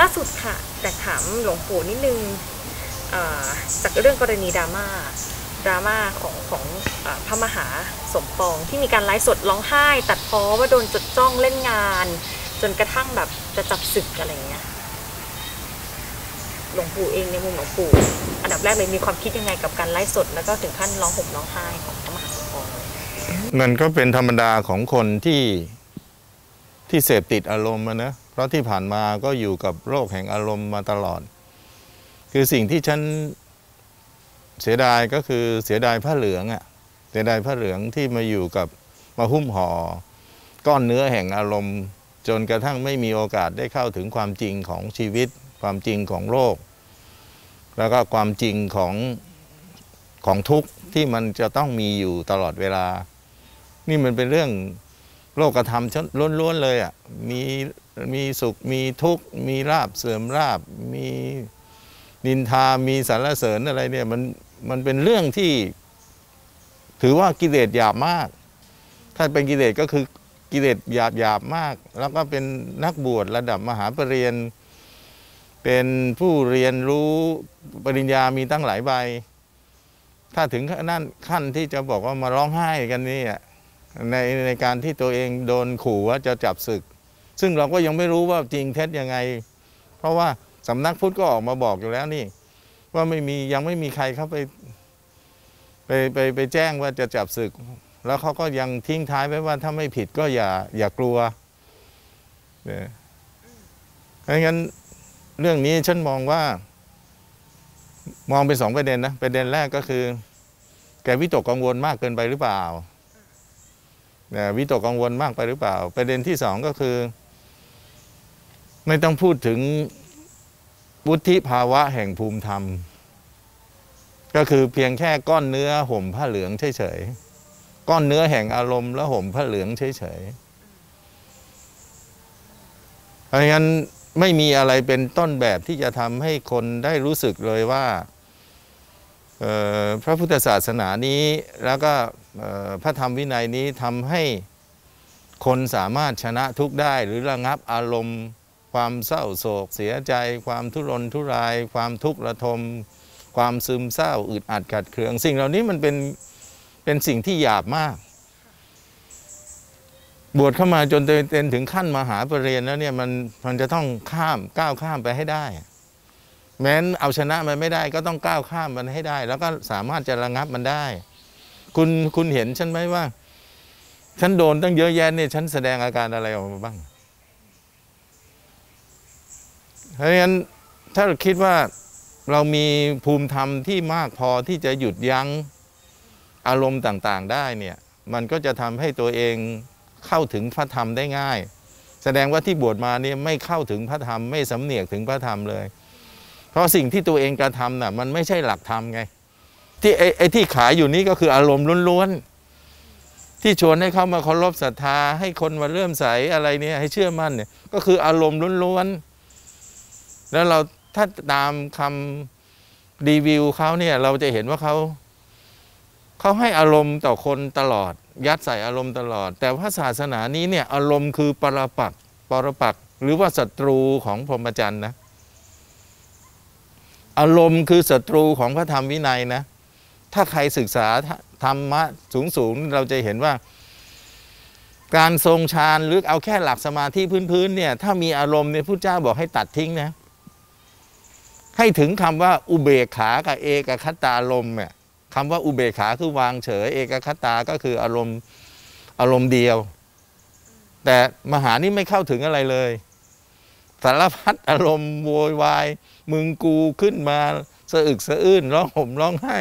ล่าสุดค่ะแต่ถามหลวงปู่นิดนึงจากเรื่องกรณีดราม่าดราม่าของของอพระมหาสมปองที่มีการไลฟ์สดร้องไห้ ตัดพ้อว่าโดนจดจ้องเล่นงาน จนกระทั่งแบบจะจับศึกอะไรเงี้ยหลวงปู่เองในมุมหลวงปู่อันดับแรกเลยมีความคิดยังไงกับการไลฟ์สด แล้วก็ถึงขั้นร้องห่มร้องไห้ของพระมหาสมปองมันก็เป็นธรรมดาของคนที่ที่เสพติดอารมณ์นะ เพราะที่ผ่านมาก็อยู่กับโรคแห่งอารมณ์มาตลอด คือสิ่งที่ฉันเสียดายก็คือเสียดายผ้าเหลืองอะ่ะเสียดายผ้าเหลืองที่มาอยู่กับมาหุ้มห่อก้อนเนื้อแห่งอารมณ์ จนกระทั่งไม่มีโอกาสได้เข้าถึงความจริงของชีวิต ความจริงของโลก แล้วก็ความจริงของของทุกข์ที่มันจะต้องมีอยู่ตลอดเวลา นี่มันเป็นเรื่องโลกธรรมล้วนๆเลยอะ่ะมี มีสุขมีทุกข์มีราบเสื่อมราบมีนินทามีสรรเสริญอะไรเนี่ยมันมันเป็นเรื่องที่ ถือว่ากิเลสหยาบมาก ถ้าเป็นกิเลสก็คือกิเลสหยาบหยาบมาก แล้วก็เป็นนักบวชระดับมหาปรริญญาเป็นผู้เรียนรู้ปริญญามีตั้งหลายใบ ถ้าถึงขั้นขั้นที่จะบอกว่ามาร้องไห้กันนี่อะในในการที่ตัวเองโดนขู่ว่าจะจับศึก ซึ่งเราก็ยังไม่รู้ว่าจริงเท็จยังไง เพราะว่าสำนักพุทธก็ออกมาบอกอยู่แล้วนี่ ว่าไม่มียังไม่มีใครเข้าไปไปไปไปแจ้งว่าจะจับศึก แล้วเขาก็ยังทิ้งท้ายไว้ว่าถ้าไม่ผิดก็อย่าอย่ากลัวเนี่ยเพราะงั้นเรื่องนี้ฉันมองว่า มองเป็นสองประเด็นนะประเด็นแรกก็คือ แกวิตกกังวลมากเกินไปหรือเปล่าเนี่ยวิตกกังวลมากไปหรือเปล่า ประเด็นที่สองก็คือ ไม่ต้องพูดถึงวุฒิภาวะแห่งภูมิธรรม ก็คือเพียงแค่ก้อนเนื้อห่มผ้าเหลืองเฉยๆก้อนเนื้อแห่งอารมณ์แล้วห่มผ้าเหลืองเฉยๆเพราะงั้นไม่มีอะไรเป็นต้นแบบที่จะทำให้คนได้รู้สึกเลยว่าพระพุทธศาสนานี้แล้วก็พระธรรมวินัยนี้ทำให้คนสามารถชนะทุกได้หรือระงับอารมณ์ ความเศร้าโศกเสียใจ ความทุรนทุราย ความทุกข์ระทม ความซึมเศร้าอึดอัดขัดเคือง สิ่งเหล่านี้มันเป็นเป็นสิ่งที่หยาบมาก บวชเข้ามาจนเป็นถึงขั้นมหาปรริญญาแล้วเนี่ยมันมันจะต้องข้ามก้าวข้ามไปให้ได้ แม้นเอาชนะมันไม่ได้ก็ต้องก้าวข้ามมันให้ได้ แล้วก็สามารถจะระงับมันได้ คุณคุณเห็นฉันไหมว่าฉันโดนตั้งเยอะแยะเนี่ยฉันแสดงอาการอะไรออกมาบ้าง เพราะฉะนั้นถ้าเราคิดว่าเรามีภูมิธรรมที่มากพอที่จะหยุดยั้งอารมณ์ต่างๆ ได้เนี่ยมันก็จะทำให้ตัวเองเข้าถึงพระธรรมได้ง่าย แสดงว่าที่บวชมาเนี่ยไม่เข้าถึงพระธรรมไม่สำเนียกถึงพระธรรมเลย เพราะสิ่งที่ตัวเองกระทำน่ะมันไม่ใช่หลักธรรมไง ที่ไอ้ไอที่ขายอยู่นี้ก็คืออารมณ์ล้วนๆที่ชวนให้เข้ามาเคารพศรัทธา ให้คนมาเลื่อมใสอะไรเนี่ยให้เชื่อมั่นเนี่ยก็คืออารมณ์ล้วนๆ แล้วเราถ้าตามคำรีวิวเขาเนี่ยเราจะเห็นว่าเขาเขาให้อารมณ์ต่อคนตลอด ยัดใส่อารมณ์ตลอด แต่ว่าศาสนานี้เนี่ยอารมณ์คือปรปักปรปักหรือว่าศัตรูของพรหมจรรย์นะอารมณ์คือศัตรูของพระธรรมวินัยนะ ถ้าใครศึกษาธรรมะสูงสูงเราจะเห็นว่า การทรงฌานหรือเอาแค่หลักสมาธิพื้นๆเนี่ยถ้ามีอารมณ์เนี่ยพระเจ้าบอกให้ตัดทิ้งนะ ให้ถึงคำว่าอุเบกขากับเอกคตารมณ์เนี่ยคำว่าอุเบกขาคือวางเฉย เอกคตาก็คืออารมณ์อารมณ์เดียว แต่มหานี่ไม่เข้าถึงอะไรเลย สารพัดอารมณ์โวยวาย มึงกูขึ้นมาสะอึกสะอื้นร้องห่มร้องไห้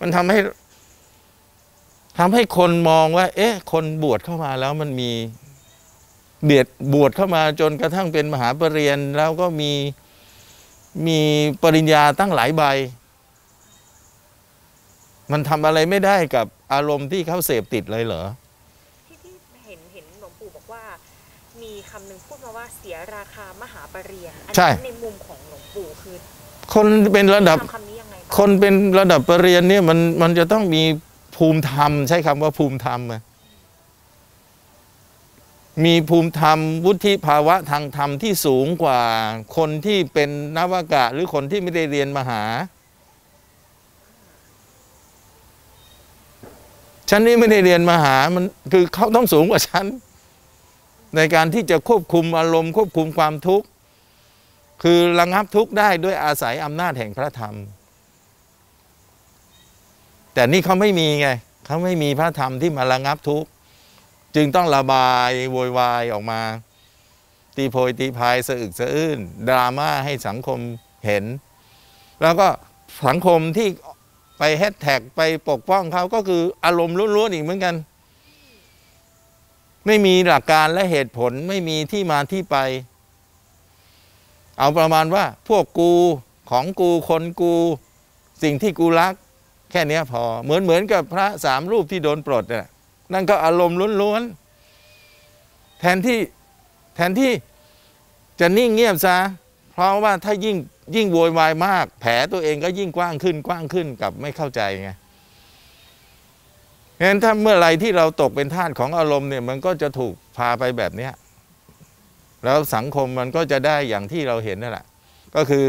มันทำให้ทำให้คนมองว่า เอ๊ะ คนบวชเข้ามาแล้วมันมีเบียดบวชเข้ามาจนกระทั่งเป็นมหาปรริญญาแล้วก็มี มีปริญญาตั้งหลายใบ มันทำอะไรไม่ได้กับอารมณ์ที่เขาเสพติดเลยเหรอที่ที่เห็นเห็นหลวงปู่บอกว่า มีคำหนึ่งพูดมาว่าเสียราคามหาปรริญญาอันใช่นี้ในมุมของหลวงปู่คือคนเป็นระดับทำคำนี้ยังไงบ้างคนเป็นระดับปรริญญาเนี่ยมันมันจะต้องมีภูมิธรรม ใช้คำว่าภูมิธรรมอะ มีภูมิธรรมวุฒิภาวะทางธรรมที่สูงกว่าคนที่เป็นนวากะหรือคนที่ไม่ได้เรียนมหาฉันนี่ไม่ได้เรียนมหามันคือเขาต้องสูงกว่าฉันในการที่จะควบคุมอารมณ์ควบคุมความทุกข์ คือระงับทุกข์ได้ด้วยอาศัยอำนาจแห่งพระธรรม แต่นี่เขาไม่มีไงเขาไม่มีพระธรรมที่มาระงับทุกข์ จึงต้องระบายโวยวายออกมา ตีโพยตีพายสะอึกสะอื้นดราม่าให้สังคมเห็น แล้วก็สังคมที่ไปแฮชแท็กไปปกป้องเขาก็คืออารมณ์ล้วนๆอีกเหมือนกัน ไม่มีหลักการและเหตุผลไม่มีที่มาที่ไป เอาประมาณว่า พวกกูของกูคนกู สิ่งที่กูรัก แค่นี้พอเหมือนเหมือนกับพระสามรูปที่โดนปลดน่ะ นั่นก็อารมณ์ล้วนๆแทนที่แทนที่จะนิ่งเงียบซะเพราะว่าถ้ายิ่งยิ่งโวยวายมาก แผลตัวเองก็ยิ่งกว้างขึ้นกว้างขึ้นกับไม่เข้าใจไงงั้นถ้าเมื่อไรที่เราตกเป็นทาสของอารมณ์เนี่ยมันก็จะถูกพาไปแบบเนี้ยแล้วสังคมมันก็จะได้อย่างที่เราเห็นนั่นแหละ ก็คือ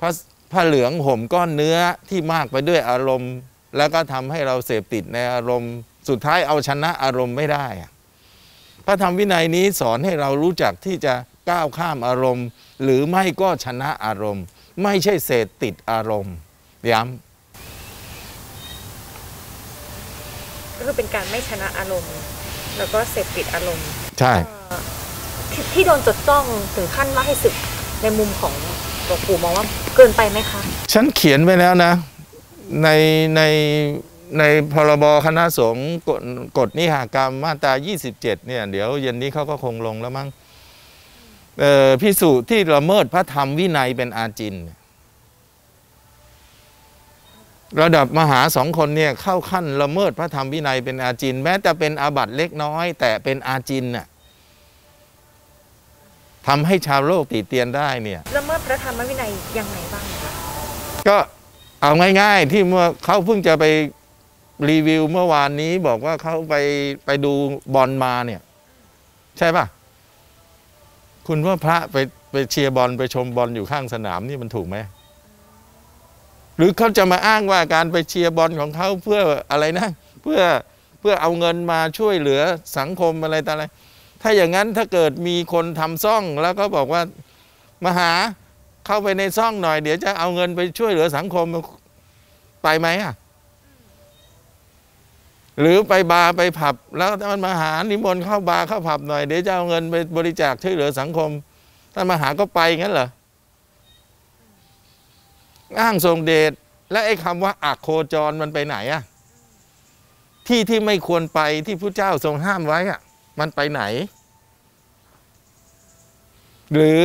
พระผ้าเหลืองห่มก้อนเนื้อที่มากไปด้วยอารมณ์ แล้วก็ทำให้เราเสพติดในอารมณ์ สุดท้ายเอาชนะอารมณ์ไม่ได้อะพระธรรมวินัยนี้สอนให้เรารู้จักที่จะก้าวข้ามอารมณ์ หรือไม่ก็ชนะอารมณ์ ไม่ใช่เสพติดอารมณ์ย้ก็คือเป็นการไม่ชนะอารมณ์ แล้วก็เสพติดอารมณ์ำใช่เอ่อที่ที่โดนจดจ้องถึงขั้นว่าให้ศึกในมุมของหลวงปู่มองว่าเกินไปไหมคะ ฉันเขียนไว้แล้วนะ ในใน ในพรบคณะสงฆ์กฎกฎนิหากรรมมาตรา 27 เนี่ย เดี๋ยวเย็นนี้เขาก็คงลงแล้วมั้งเอ่อพิสูจที่ละเมิดพระธรรมวินัยเป็นอาจิน ระดับมหาสองคนเนี่ยเข้าขั้นละเมิดพระธรรมวินัยเป็นอาจิน แม้จะเป็นอาบัติเล็กน้อย แต่เป็นอาจินน่ะทำให้ชาวโลกติเตียนได้เนี่ยละเมิดพระธรรมวินัยยังไงบ้างคะก็เอาง่าย ๆ ที่เมื่อเขาเพิ่งจะไป รีวิวเมื่อวานนี้บอกว่าเขาไปไปดูบอลมาเนี่ย ใช่ปะคุณว่าพระไปไปเชียร์บอลไปชมบอลอยู่ข้างสนามนี่มันถูกไหมหรือเขาจะมาอ้างว่าการไปเชียร์บอลของเขาเพื่ออะไรนะ เพื่อเพื่อเอาเงินมาช่วยเหลือสังคมอะไรต่ออะไร ถ้าอย่างนั้นถ้าเกิดมีคนทำซ่องแล้วก็บอกว่ามาหาเข้าไปในซ่องหน่อย เดี๋ยวจะเอาเงินไปช่วยเหลือสังคมไปไหมอะ หรือไปบาร์ไปผับ แล้วท่านมาหานิมนต์เข้าบาร์เข้าผับหน่อยเดี๋ยวจะเอาเงินไปบริจาคช่วยเหลือสังคมท่านมาหาก็ไปงั้นเหรออ้างทรงเดชและไอ้คำว่าอักโคจรมันไปไหนอะที่ที่ไม่ควรไปที่พระเจ้าทรงห้ามไว้อะมันไปไหน หรือ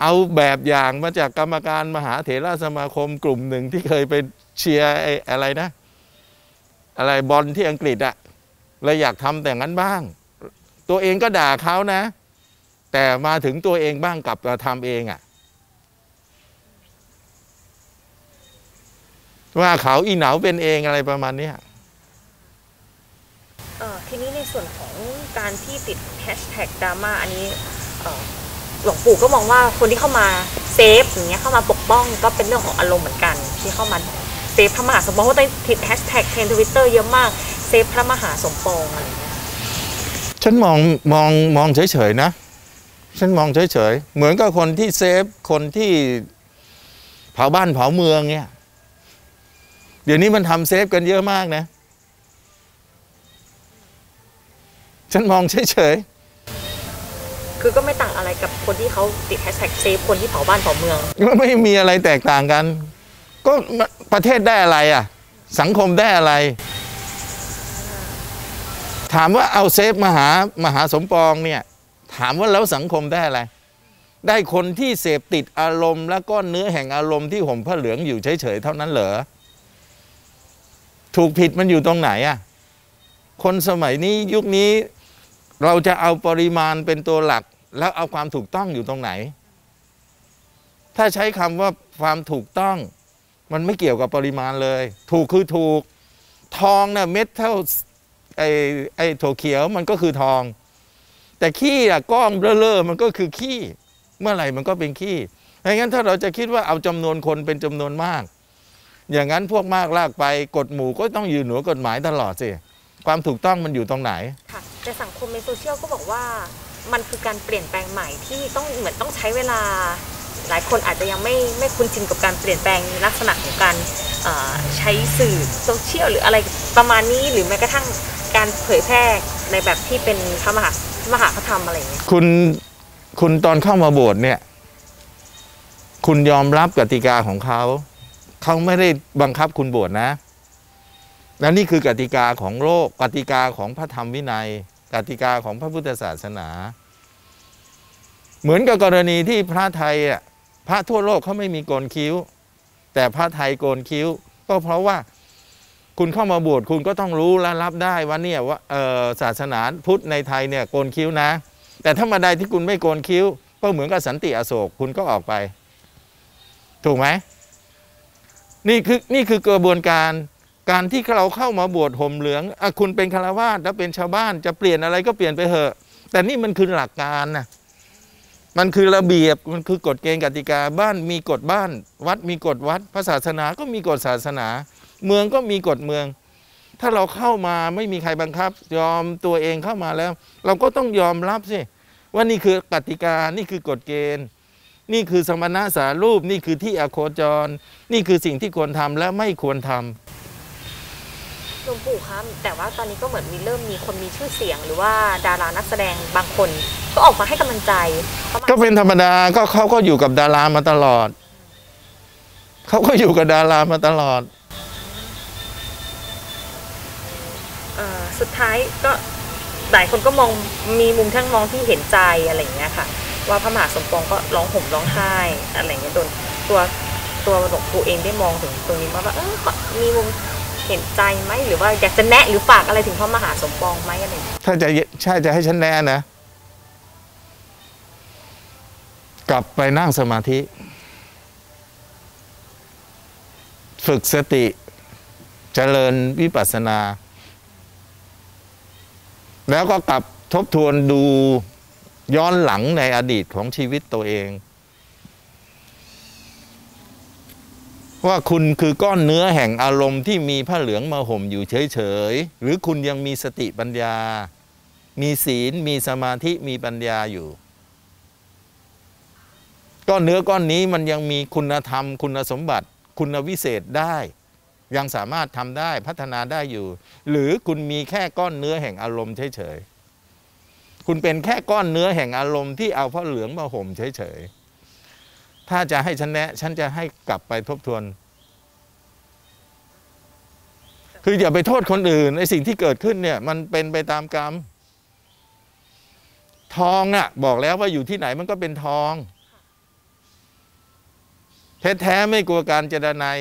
เอาแบบอย่างมาจากกรรมการมหาเถรสมาคมกลุ่มหนึ่งที่เคยไปเชียร์ไอ้อะไรนะ อะไรบอลที่อังกฤษอะเลยอยากทำแต่งั้นบ้าง ตัวเองก็ด่าเขานะ แต่มาถึงตัวเองบ้างกลับมาทำเองอะว่าเขาอีเหนาเป็นเองอะไรประมาณเนี้ยทีนี้ในส่วนของการที่ติดแฮชแท็กดราม่าอันนี้หลวงปู่ก็มองว่าคนที่เข้ามา save อย่างเงี้ยเข้ามาปกป้องก็เป็นเรื่องของอารมณ์เหมือนกัน ที่เข้ามา save พระมหาสมปองเพราะตอนนี้ติด hashtag trend ทวิตเตอร์เยอะมากsave พระมหาสมปองอะไรเงี้ยฉันมองมองมองเฉยๆนะ ฉันมองเฉยๆเหมือนกับคนที่ save คนที่เผาบ้านเผาเมืองเนี่ยเดี๋ยวนี้มันทำ save กันเยอะมากนะ ฉันมองเฉยคือก็ไม่ต่างอะไรกับคนที่เขาติด hashtag save คนที่เผาบ้านเผาเมืองๆก็ไม่มีอะไรแตกต่างกัน ก็ประเทศได้อะไรอะ สังคมได้อะไร ถามว่าเอาเซฟมหามหาสมปองเนี่ย ถามว่าแล้วสังคมได้อะไร ได้คนที่เสพติดอารมณ์ และก้อนเนื้อแห่งอารมณ์ที่ห่มผ้าเหลืองอยู่เฉยๆเท่านั้นเหรอถูกผิดมันอยู่ตรงไหนอะคนสมัยนี้ยุคนี้เราจะเอาปริมาณเป็นตัวหลัก แล้วเอาความถูกต้องอยู่ตรงไหน ถ้าใช้คำว่าความถูกต้อง มันไม่เกี่ยวกับปริมาณเลย ถูกคือถูก ทองนะ่ะเม็ดเท่าไอ้ไอ้ถั่วเขียวมันก็คือทอง แต่ขี้อะก้องเลอะๆมันก็คือขี้ เมื่อไหร่มันก็เป็นขี้ไม่งั้นถ้าเราจะคิดว่าเอาจำนวนคนเป็นจำนวนมาก อย่างนั้นพวกมากลากไปกฎหมู่ก็ต้องอยู่เหนือกฎหมายตลอดสิความถูกต้องมันอยู่ตรงไหนค่ะแต่สังคมในโซเชียลก็บอกว่ามันคือการเปลี่ยนแปลงใหม่ที่ต้องเหมือนต้องใช้เวลา หลายคนอาจจะยังไม่ไม่คุ้นชินกับการเปลี่ยนแปลงลักษณะของการใช้สื่อโซเชียลหรืออะไรประมาณนี้หรือแม้กระทั่งการเผยแพร่ในแบบที่เป็นพระมหามหาพระธรรมอะไรอย่างเงี้ยคุณคุณตอนเข้ามาโบสถ์เนี่ย คุณยอมรับกติกาของเขา เขาไม่ได้บังคับคุณบวชนะ และนี่คือกติกาของโลกกติกาของพระธรรมวินัย กติกาของพระพุทธศาสนา เหมือนกับกรณีที่พระไทยอะ พระทั่วโลกเขาไม่มีโกนคิ้ว แต่พระไทยโกนคิ้ว ก็เพราะว่าคุณเข้ามาบวชคุณก็ต้องรู้และรับได้ว่าเนี่ยว่าศาสนาพุทธในไทยเนี่ยโกนคิ้วนะ แต่ถ้ามาใดที่คุณไม่โกนคิ้ว ก็เหมือนกับสันติอโศกคุณก็ออกไป ถูกไหมนี่คือนี่คือกระบวนการการที่เราเข้ามาบวชห่มเหลืองอคุณเป็นคาวาสแล้วเป็นชาวบ้านจะเปลี่ยนอะไรก็เปลี่ยนไปเถอะ แต่นี่มันคือหลักการนะ มันคือระเบียบมันคือกฎเกณฑ์กติกาบ้านมีกฎบ้าน วัดมีกฎวัดพระศาสนาก็มีกฎศาสนา เมืองก็มีกฎเมือง ถ้าเราเข้ามาไม่มีใครบังคับ ยอมตัวเองเข้ามาแล้ว เราก็ต้องยอมรับสิว่านี่คือกติกานี่คือกฎเกณฑ์ นี่คือสมณะสารูป นี่คือที่อโคจร นี่คือสิ่งที่ควรทำและไม่ควรทำ หลวงปู่คะแต่ว่าตอนนี้ก็เหมือนมีเริ่มมีคนมีชื่อเสียง หรือว่าดารานักแสดงบางคนก็ออกมาให้กำลังใจเขามาก็เป็นธรรมดาก็เขาก็อยู่กับดารามาตลอดเขาก็อยู่กับดารามาตลอดเอ่อสุดท้ายก็หลายคนก็มองมีมุมทั้งมองที่เห็นใจอะไรอย่างเงี้ยค่ะ ว่าพระมหาสมปองก็ร้องห่มร้องไห้อะไรอย่างเงี้ยโดนตัวตัวหลวงปู่เองได้มองถึงตรงนี้ว่าแบบเออก็มีมุม เห็นใจไหมหรือว่าอยากจะแนะหรือฝากอะไรถึงพระมหาสมปองไหมอะไรอย่างเงี้ยถ้าจะใช่จะให้ฉันแน่นะ กลับไปนั่งสมาธิ ฝึกสติเจริญวิปัสสนา แล้วก็กลับทบทวนดูย้อนหลังในอดีตของชีวิตตัวเอง ว่าคุณคือก้อนเนื้อแห่งอารมณ์ที่มีผ้าเหลืองมาห่มอยู่เฉยๆ หรือคุณยังมีสติปัญญา มีศีล มีสมาธิ มีปัญญาอยู่ ก้อนเนื้อก้อนนี้มันยังมีคุณธรรม คุณสมบัติ คุณวิเศษได้ ยังสามารถทำได้พัฒนาได้อยู่ หรือคุณมีแค่ก้อนเนื้อแห่งอารมณ์เฉยๆ คุณเป็นแค่ก้อนเนื้อแห่งอารมณ์ที่เอาผ้าเหลืองมาห่มเฉยๆ ถ้าจะให้ฉันแนะ ฉันจะให้กลับไปทบทวน คืออย่าไปโทษคนอื่นไอ้สิ่งที่เกิดขึ้นเนี่ย มันเป็นไปตามกรรม ทองน่ะ บอกแล้วว่าอยู่ที่ไหนมันก็เป็นทองเพชรแท้ไม่กลัวการเจรไนย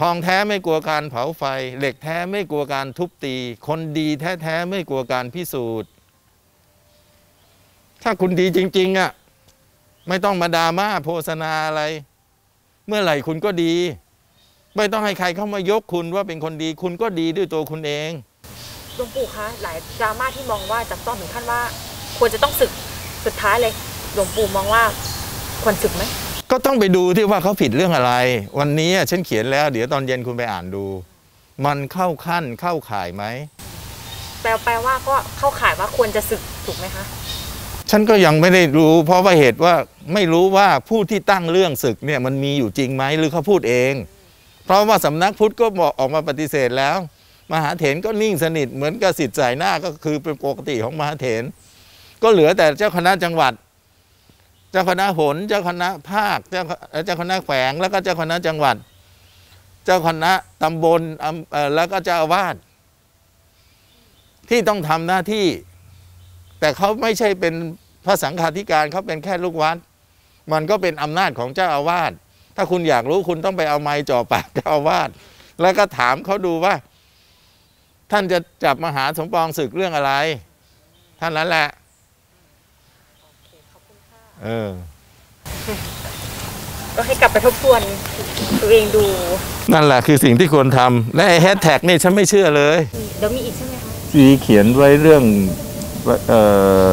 ทองแท้ไม่กลัวการเผาไฟ เหล็กแท้ไม่กลัวการทุบตี คนดีแท้ๆไม่กลัวการพิสูจน์ ถ้าคุณดีจริง ๆอะไม่ต้องมาดราม่าโฆษณาอะไร เมื่อไหร่คุณก็ดี ไม่ต้องให้ใครเข้ามายกคุณว่าเป็นคนดี คุณก็ดีด้วยตัวคุณเองหลวงปู่คะหลายดราม่าที่มองว่าจับต้องถึงขั้นว่า ควรจะต้องศึกสุดท้ายเลยหลวงปู่มองว่าควรศึกไหมก็ต้องไปดูที่ว่าเขาผิดเรื่องอะไร วันนี้ฉันเขียนแล้ว เดี๋ยวตอนเย็นคุณไปอ่านดู มันเข้าขั้นเข้าข่ายไหมแปลแปลว่าก็เข้าข่ายว่าควรจะศึกถูกไหมคะ ฉันก็ยังไม่ได้รู้ เพราะว่าเหตุว่าไม่รู้ว่าผู้ที่ตั้งเรื่องศึกเนี่ยมันมีอยู่จริงไหมหรือเขาพูดเอง เพราะว่าสำนักพุทธก็บอกออกมาปฏิเสธแล้ว มหาเถรก็นิ่งสนิทเหมือนกับสิทธิ์สายหน้าก็คือเป็นปกติของมหาเถรก็เหลือแต่เจ้าคณะจังหวัด เจ้าคณะหนเจ้าคณะภาค เจ้าเจ้าคณะแขวงแล้วก็เจ้าคณะจังหวัด เจ้าคณะตำบลแล้วก็เจ้าอาวาสที่ต้องทำหน้าที่ แต่เขาไม่ใช่เป็นพระสังฆาธิการเขาเป็นแค่ลูกวัด มันก็เป็นอำนาจของเจ้าอาวาสถ้าคุณอยากรู้คุณต้องไปเอาไม้จ่อปากเจ้าอาวาสแล้วก็ถามเขาดูว่า ท่านจะจับมหาสมปองศึกเรื่องอะไร ท่านนั้นแหละเออก็ให้กลับไปทบทวนตัวเองดู นั่นแหละคือสิ่งที่ควรทำและไอ้แฮชแท็กนี่ฉันไม่เชื่อเลย เดี๋ยวมีอีกใช่ไหมคะซีเขียนไว้เรื่อง เอ่อ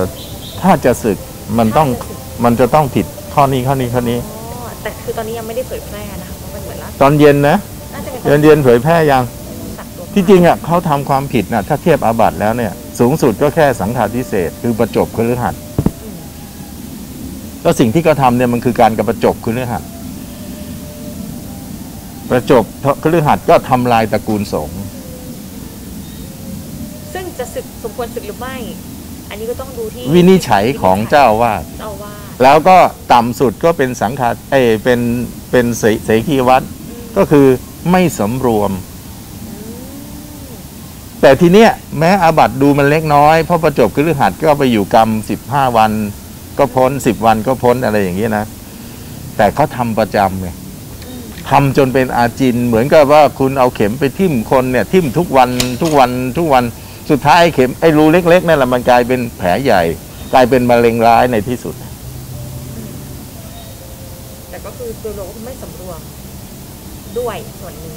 ถ้าจะศึกมันต้องมันจะต้องผิดข้อนี้ข้อนี้ข้อนี้ อ๋อแต่คือตอนนี้ยังไม่ได้เผยแพร่นะคะเพราะมันเหมือนล่าสุดตอนเย็นนะน่าจะเป็นเย็นเย็นเผยแพร่ยัง ตัดตัวที่จริงอะเขาทำความผิดนะถ้าเทียบอาบัติแล้วเนี่ย สูงสุดก็แค่สังฆาทิเศษคือประจบคฤหัสถ์อืมแล้วสิ่งที่เขาทำเนี่ยมันคือการกระประจบคฤหัสถ์ประจบคฤหัสถ์ก็ทำลายตระกูลสงฆ์ซึ่งจะศึกสมควรศึกหรือไม่ อันนี้ก็ต้องดูที่วินิจฉัยของเจ้าอาวาสเจ้าอาวาสแล้วก็ต่ำสุดก็เป็นสังฆาเอยเป็นเป็นเสเสขีวัตรอืมก็คือไม่สำรวมอืมแต่ทีเนี้ยแม้อาบัติดูมันเล็กน้อยเพราะประจบคฤหัสถ์ก็ไปอยู่กรรมสิบห้าวัน ก็พ้นสิบวันก็พ้นอะไรอย่างเงี้ยนะ แต่เขาทำประจำไงอืมทำจนเป็นอาจินเหมือนกับว่าคุณเอาเข็มไปทิ่มคนเนี่ย ทิ่มทุกวันทุกวันทุกวัน สุดท้ายไอ้เข็มไอ้รูเล็กๆนั่นแหละมันกลายเป็นแผลใหญ่ กลายเป็นมะเร็งร้ายในที่สุด แต่ก็คือโดยรวมก็ไม่สำรวมด้วยส่วนหนึ่ง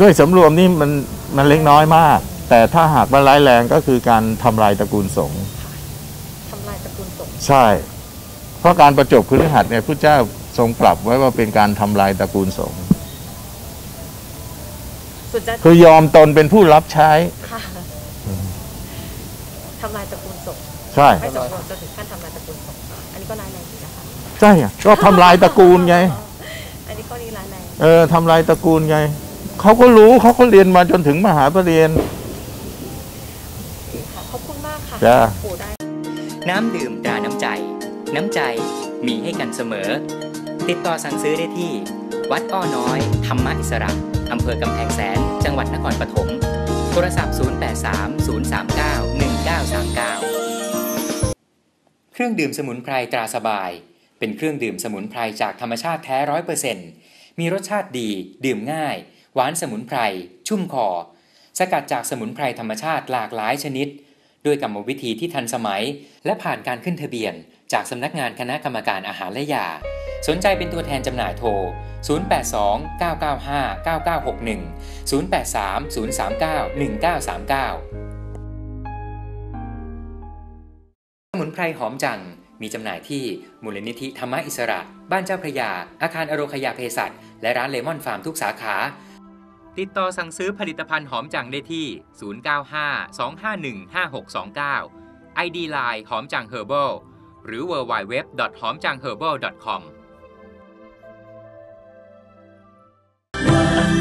ด้วยสำรวมนี่มันมันเล็กน้อยมาก แต่ถ้าหากว่าร้ายแรงก็คือการทำลายตระกูลสงฆ์ทำลายตระกูลสงฆ์ใช่ เพราะการประจบคฤหัสถ์เนี่ยพระเจ้าทรงปรับไว้ว่าเป็นการทำลายตระกูลสงฆ์ส่วนจะคือยอมตนเป็นผู้รับใช้ค่ะ ทำลายตระกูลสงฆ์ใช่ไม่สำรวมจนถึงขั้นทำลายตระกูลสงฆ์อันนี้ก็ร้ายแรงอยู่นะคะใช่ไงก็ทำลายตระกูลไง อันนี้ข้อนี้ร้ายแรงเออทำลายตระกูลไงเขาก็รู้เขาก็เรียนมาจนถึงมหาปรริญญาค่ะขอบคุณมากค่ะจ้า ปู่ได้ น้ำดื่มตราน้ำใจ น้ำใจมีให้กันเสมอ ติดต่อสั่งซื้อได้ที่ วัดอ้อน้อย ธรรมอิสระ อำเภอกำแพงแสน จังหวัดนครปฐม โทรศัพท์ 083 039 1939 เครื่องดื่มสมุนไพรตราสบาย เป็นเครื่องดื่มสมุนไพรจากธรรมชาติแท้ร้อยเปอร์เซ็นต์มีรสชาติดีดื่มง่าย หวานสมุนไพร ชุ่มคอ สกัดจากสมุนไพรธรรมชาติหลากหลายชนิด ด้วยกรรมวิธีที่ทันสมัย และผ่านการขึ้นทะเบียน จากสำนักงานคณะกรรมการอาหารและยา สนใจเป็นตัวแทนจำหน่ายโทร 082 995 9961 083 039 1939 นไพรหอมจัง มีจำหน่ายที่มูลนิธิธรรมอิสระ บ้านเจ้าพระยา อาคารอโรคยาเภสัชและร้านเลมอนฟาร์มทุกสาขา ติดต่อสั่งซื้อผลิตภัณฑ์หอมจังได้ที่ 095 251 5629 ID Line หอมจัง Herbal หรือ www. หอมจัง Herbal .com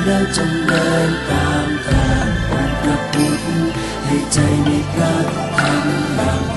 เราจงเดินตามทางองค์พระพุทธให้ใจในพระธรรมนำทาง